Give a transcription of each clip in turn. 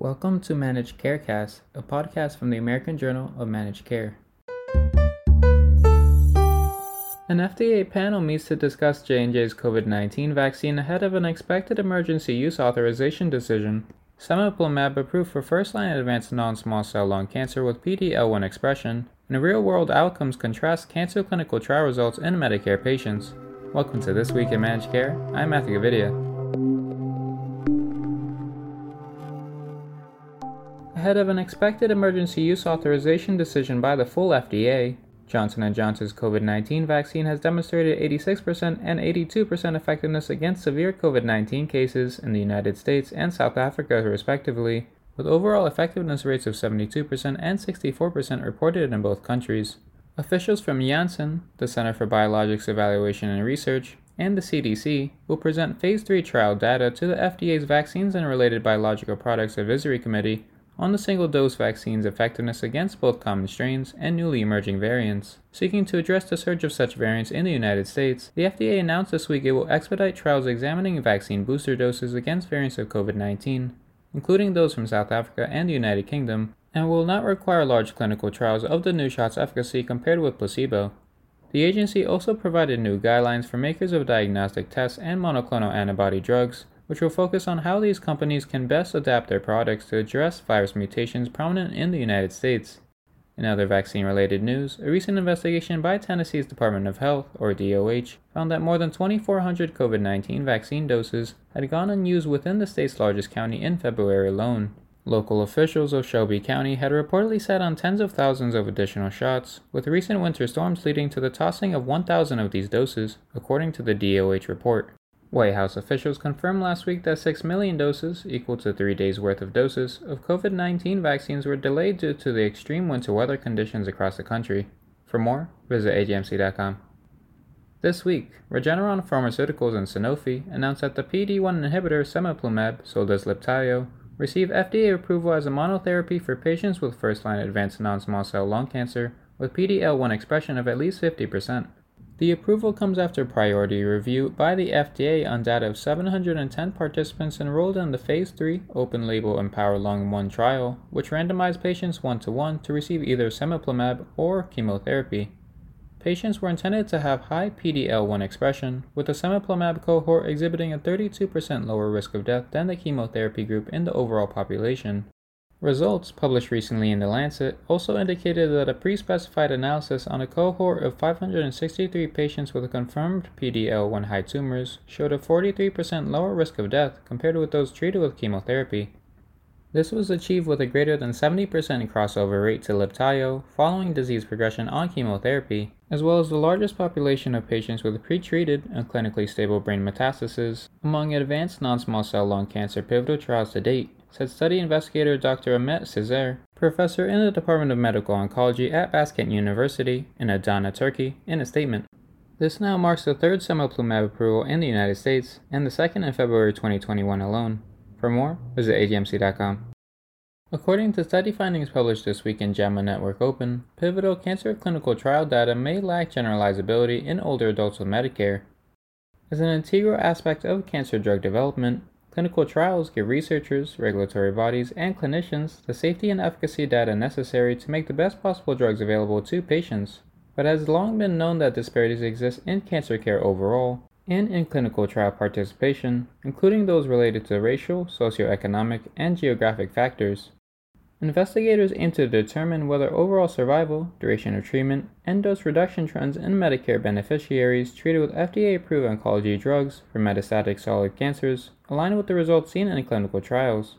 Welcome to Managed Carecast, a podcast from the American Journal of Managed Care. An FDA panel meets to discuss J&J's COVID-19 vaccine ahead of an expected emergency use authorization decision. Cemiplimab approved for first-line advanced non-small cell lung cancer with PD-L1 expression, and real-world outcomes contrast cancer clinical trial results in Medicare patients. Welcome to This Week in Managed Care. I'm Matthew Gavidia. Ahead of an expected emergency use authorization decision by the full FDA, Johnson & Johnson's COVID-19 vaccine has demonstrated 86% and 82% effectiveness against severe COVID-19 cases in the United States and South Africa respectively, with overall effectiveness rates of 72% and 64% reported in both countries. Officials from Janssen, the Center for Biologics Evaluation and Research, and the CDC will present phase 3 trial data to the FDA's Vaccines and Related Biological Products Advisory Committee on the single dose vaccine's effectiveness against both common strains and newly emerging variants. Seeking to address the surge of such variants in the United States, the FDA announced this week it will expedite trials examining vaccine booster doses against variants of COVID 19, including those from South Africa and the United Kingdom, and will not require large clinical trials of the new shot's efficacy compared with placebo. The agency also provided new guidelines for makers of diagnostic tests and monoclonal antibody drugs which will focus on how these companies can best adapt their products to address virus mutations prominent in the United States. In other vaccine related news, a recent investigation by Tennessee's Department of Health, or DOH, found that more than 2,400 COVID 19 vaccine doses had gone unused within the state's largest county in February alone. Local officials of Shelby County had reportedly sat on tens of thousands of additional shots, with recent winter storms leading to the tossing of 1,000 of these doses, according to the DOH report. White House officials confirmed last week that 6 million doses, equal to three days' worth of doses, of COVID 19 vaccines were delayed due to the extreme winter weather conditions across the country. For more, visit ajmc.com. This week, Regeneron Pharmaceuticals and Sanofi announced that the PD-1 inhibitor cemiplimab, sold as Libtayo, received FDA approval as a monotherapy for patients with first-line advanced non-small cell lung cancer with PD-L1 expression of at least 50%. The approval comes after priority review by the FDA on data of 710 participants enrolled in the Phase 3 open label Empower Lung 1 trial, which randomized patients 1 to 1 to receive either cemiplimab or chemotherapy. Patients were intended to have high PD-L1 expression, with the cemiplimab cohort exhibiting a 32% lower risk of death than the chemotherapy group in the overall population. Results, published recently in The Lancet, also indicated that a pre-specified analysis on a cohort of 563 patients with confirmed PD-L1 high tumors showed a 43% lower risk of death compared with those treated with chemotherapy. This was achieved with a greater than 70% crossover rate to Libtayo following disease progression on chemotherapy, as well as the largest population of patients with pretreated and clinically stable brain metastases among advanced non-small cell lung cancer pivotal trials to date said study investigator Dr. Ahmet Sezer, professor in the Department of Medical Oncology at Baskent University in Adana, Turkey, in a statement. This now marks the third cemiplimab approval in the United States and the second in February 2021 alone. For more, visit AJMC.com. According to study findings published this week in JAMA Network Open, pivotal cancer clinical trial data may lack generalizability in older adults with Medicare. As an integral aspect of cancer drug development, Clinical trials give researchers, regulatory bodies, and clinicians the safety and efficacy data necessary to make the best possible drugs available to patients. But it has long been known that disparities exist in cancer care overall and in clinical trial participation, including those related to racial, socioeconomic, and geographic factors. Investigators aim to determine whether overall survival, duration of treatment, and dose reduction trends in Medicare beneficiaries treated with FDA approved oncology drugs for metastatic solid cancers align with the results seen in clinical trials.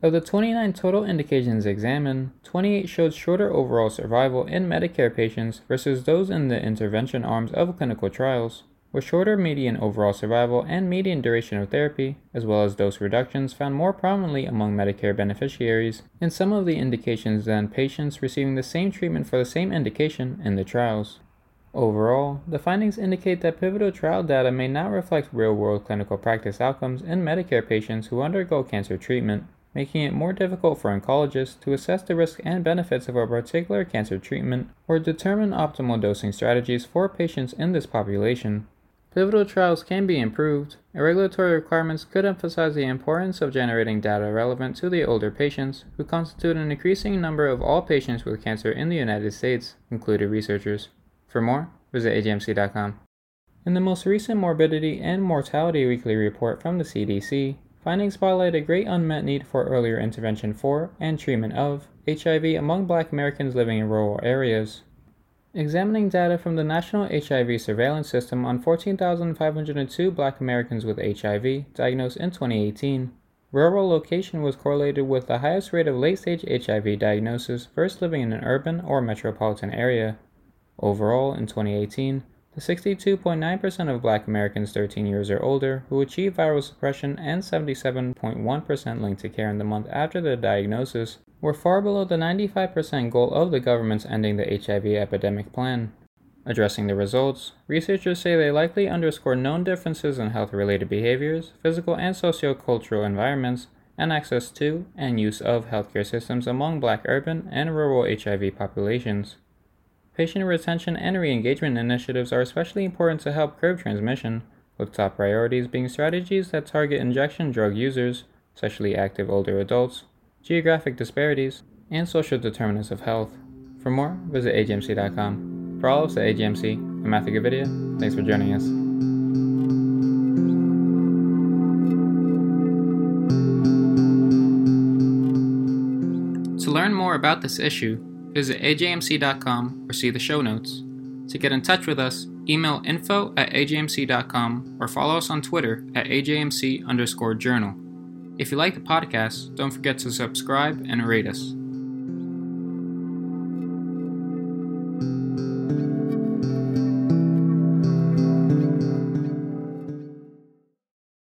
Of the 29 total indications examined, 28 showed shorter overall survival in Medicare patients versus those in the intervention arms of clinical trials with shorter median overall survival and median duration of therapy, as well as dose reductions found more prominently among Medicare beneficiaries in some of the indications than patients receiving the same treatment for the same indication in the trials. Overall, the findings indicate that pivotal trial data may not reflect real world clinical practice outcomes in Medicare patients who undergo cancer treatment, making it more difficult for oncologists to assess the risks and benefits of a particular cancer treatment or determine optimal dosing strategies for patients in this population. Pivotal trials can be improved, and regulatory requirements could emphasize the importance of generating data relevant to the older patients, who constitute an increasing number of all patients with cancer in the United States, concluded researchers. For more, visit AJMC.com. In the most recent Morbidity and Mortality Weekly Report from the CDC, findings spotlight a great unmet need for earlier intervention for and treatment of HIV among black Americans living in rural areas. Examining data from the National HIV Surveillance System on 14,502 black Americans with HIV diagnosed in 2018, rural location was correlated with the highest rate of late stage HIV diagnosis first living in an urban or metropolitan area. Overall, in 2018, the 62.9% of black Americans 13 years or older who achieved viral suppression and 77.1% linked to care in the month after the diagnosis were far below the 95% goal of the government's ending the HIV epidemic plan. Addressing the results, researchers say they likely underscore known differences in health related behaviors, physical and sociocultural environments, and access to and use of healthcare systems among black urban and rural HIV populations. Patient retention and re engagement initiatives are especially important to help curb transmission, with top priorities being strategies that target injection drug users, sexually active older adults, geographic disparities, and social determinants of health. For more, visit AJMC.com. For all of us at AJMC, I'm Matthew Gavidia. Thanks for joining us. To learn more about this issue, visit ajmc.com or see the show notes. To get in touch with us, email info at ajmc.com or follow us on Twitter at ajmc underscore journal. If you like the podcast, don't forget to subscribe and rate us.